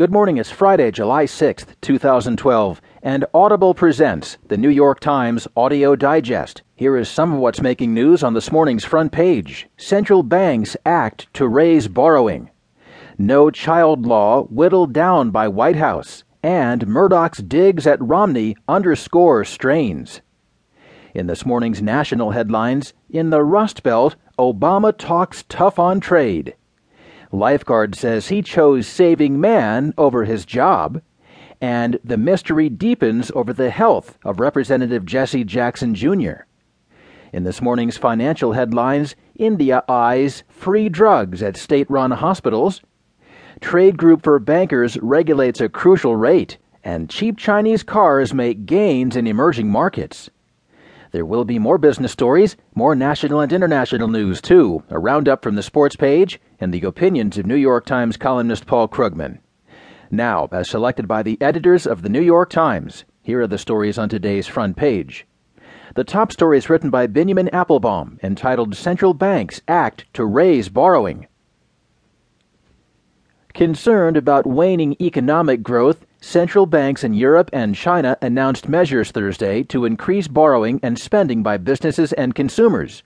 Good morning. It's Friday, July 6th, 2012, and Audible presents the New York Times Audio Digest. Here is some of what's making news on this morning's front page. Central banks act to raise borrowing. No child law whittled down by White House. And Murdoch's digs at Romney underscore strains. In this morning's national headlines, in the Rust Belt, Obama talks tough on trade. Lifeguard says he chose saving man over his job, and the mystery deepens over the health of Representative Jesse Jackson Jr. In this morning's financial headlines, India eyes free drugs at state run hospitals. Trade Group for Bankers regulates a crucial rate, and cheap Chinese cars make gains in emerging markets. There will be more business stories, more national and international news, too, a roundup from the sports page, and the opinions of New York Times columnist Paul Krugman. Now, as selected by the editors of the New York Times, here are the stories on today's front page. The top story is written by Benjamin Appelbaum, entitled Central Banks Act to Raise Borrowing. Concerned about waning economic growth, Central banks in Europe and China announced measures Thursday to increase borrowing and spending by businesses and consumers,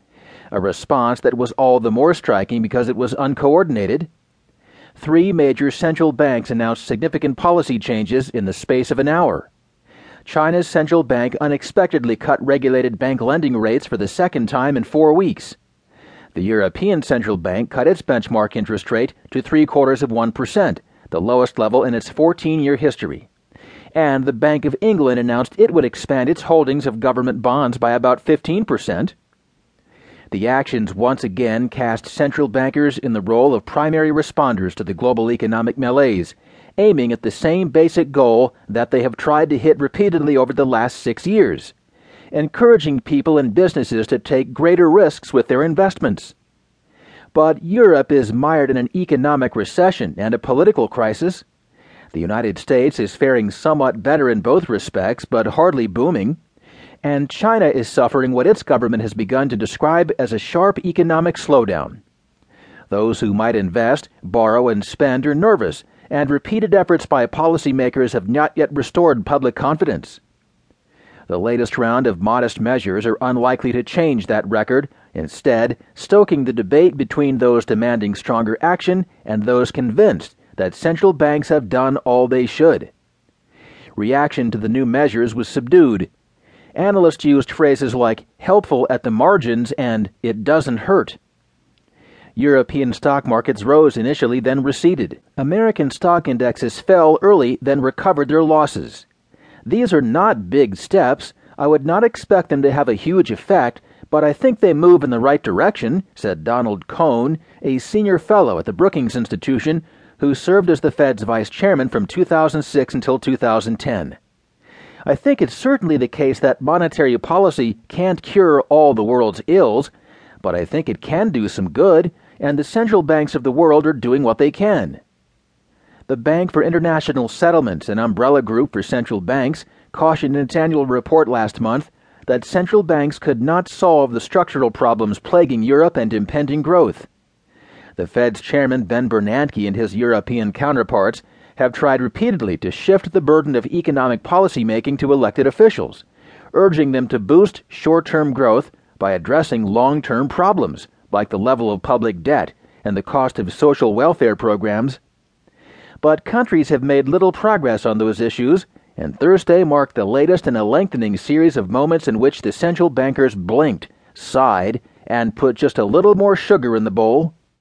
a response that was all the more striking because it was uncoordinated. Three major central banks announced significant policy changes in the space of an hour. China's central bank unexpectedly cut regulated bank lending rates for the second time in four weeks. The European Central Bank cut its benchmark interest rate to three quarters of 1%, the lowest level in its 14 year history. And the Bank of England announced it would expand its holdings of government bonds by about 15%. The actions once again cast central bankers in the role of primary responders to the global economic malaise, aiming at the same basic goal that they have tried to hit repeatedly over the last six years encouraging people and businesses to take greater risks with their investments. But Europe is mired in an economic recession and a political crisis. The United States is faring somewhat better in both respects, but hardly booming. And China is suffering what its government has begun to describe as a sharp economic slowdown. Those who might invest, borrow, and spend are nervous, and repeated efforts by policymakers have not yet restored public confidence. The latest round of modest measures are unlikely to change that record, instead, stoking the debate between those demanding stronger action and those convinced that central banks have done all they should. Reaction to the new measures was subdued. Analysts used phrases like helpful at the margins and it doesn't hurt. European stock markets rose initially, then receded. American stock indexes fell early, then recovered their losses. These are not big steps. I would not expect them to have a huge effect, but I think they move in the right direction, said Donald Cohn, a senior fellow at the Brookings Institution, who served as the Fed's vice chairman from 2006 until 2010. I think it's certainly the case that monetary policy can't cure all the world's ills, but I think it can do some good, and the central banks of the world are doing what they can. The Bank for International Settlements, an umbrella group for central banks, cautioned in its annual report last month that central banks could not solve the structural problems plaguing Europe and impending growth. The Fed's chairman Ben Bernanke and his European counterparts have tried repeatedly to shift the burden of economic policy making to elected officials, urging them to boost short term growth by addressing long term problems like the level of public debt and the cost of social welfare programs but countries have made little progress on those issues, and Thursday marked the latest in a lengthening series of moments in which the central bankers blinked, sighed, and put just a little more sugar in the bowl.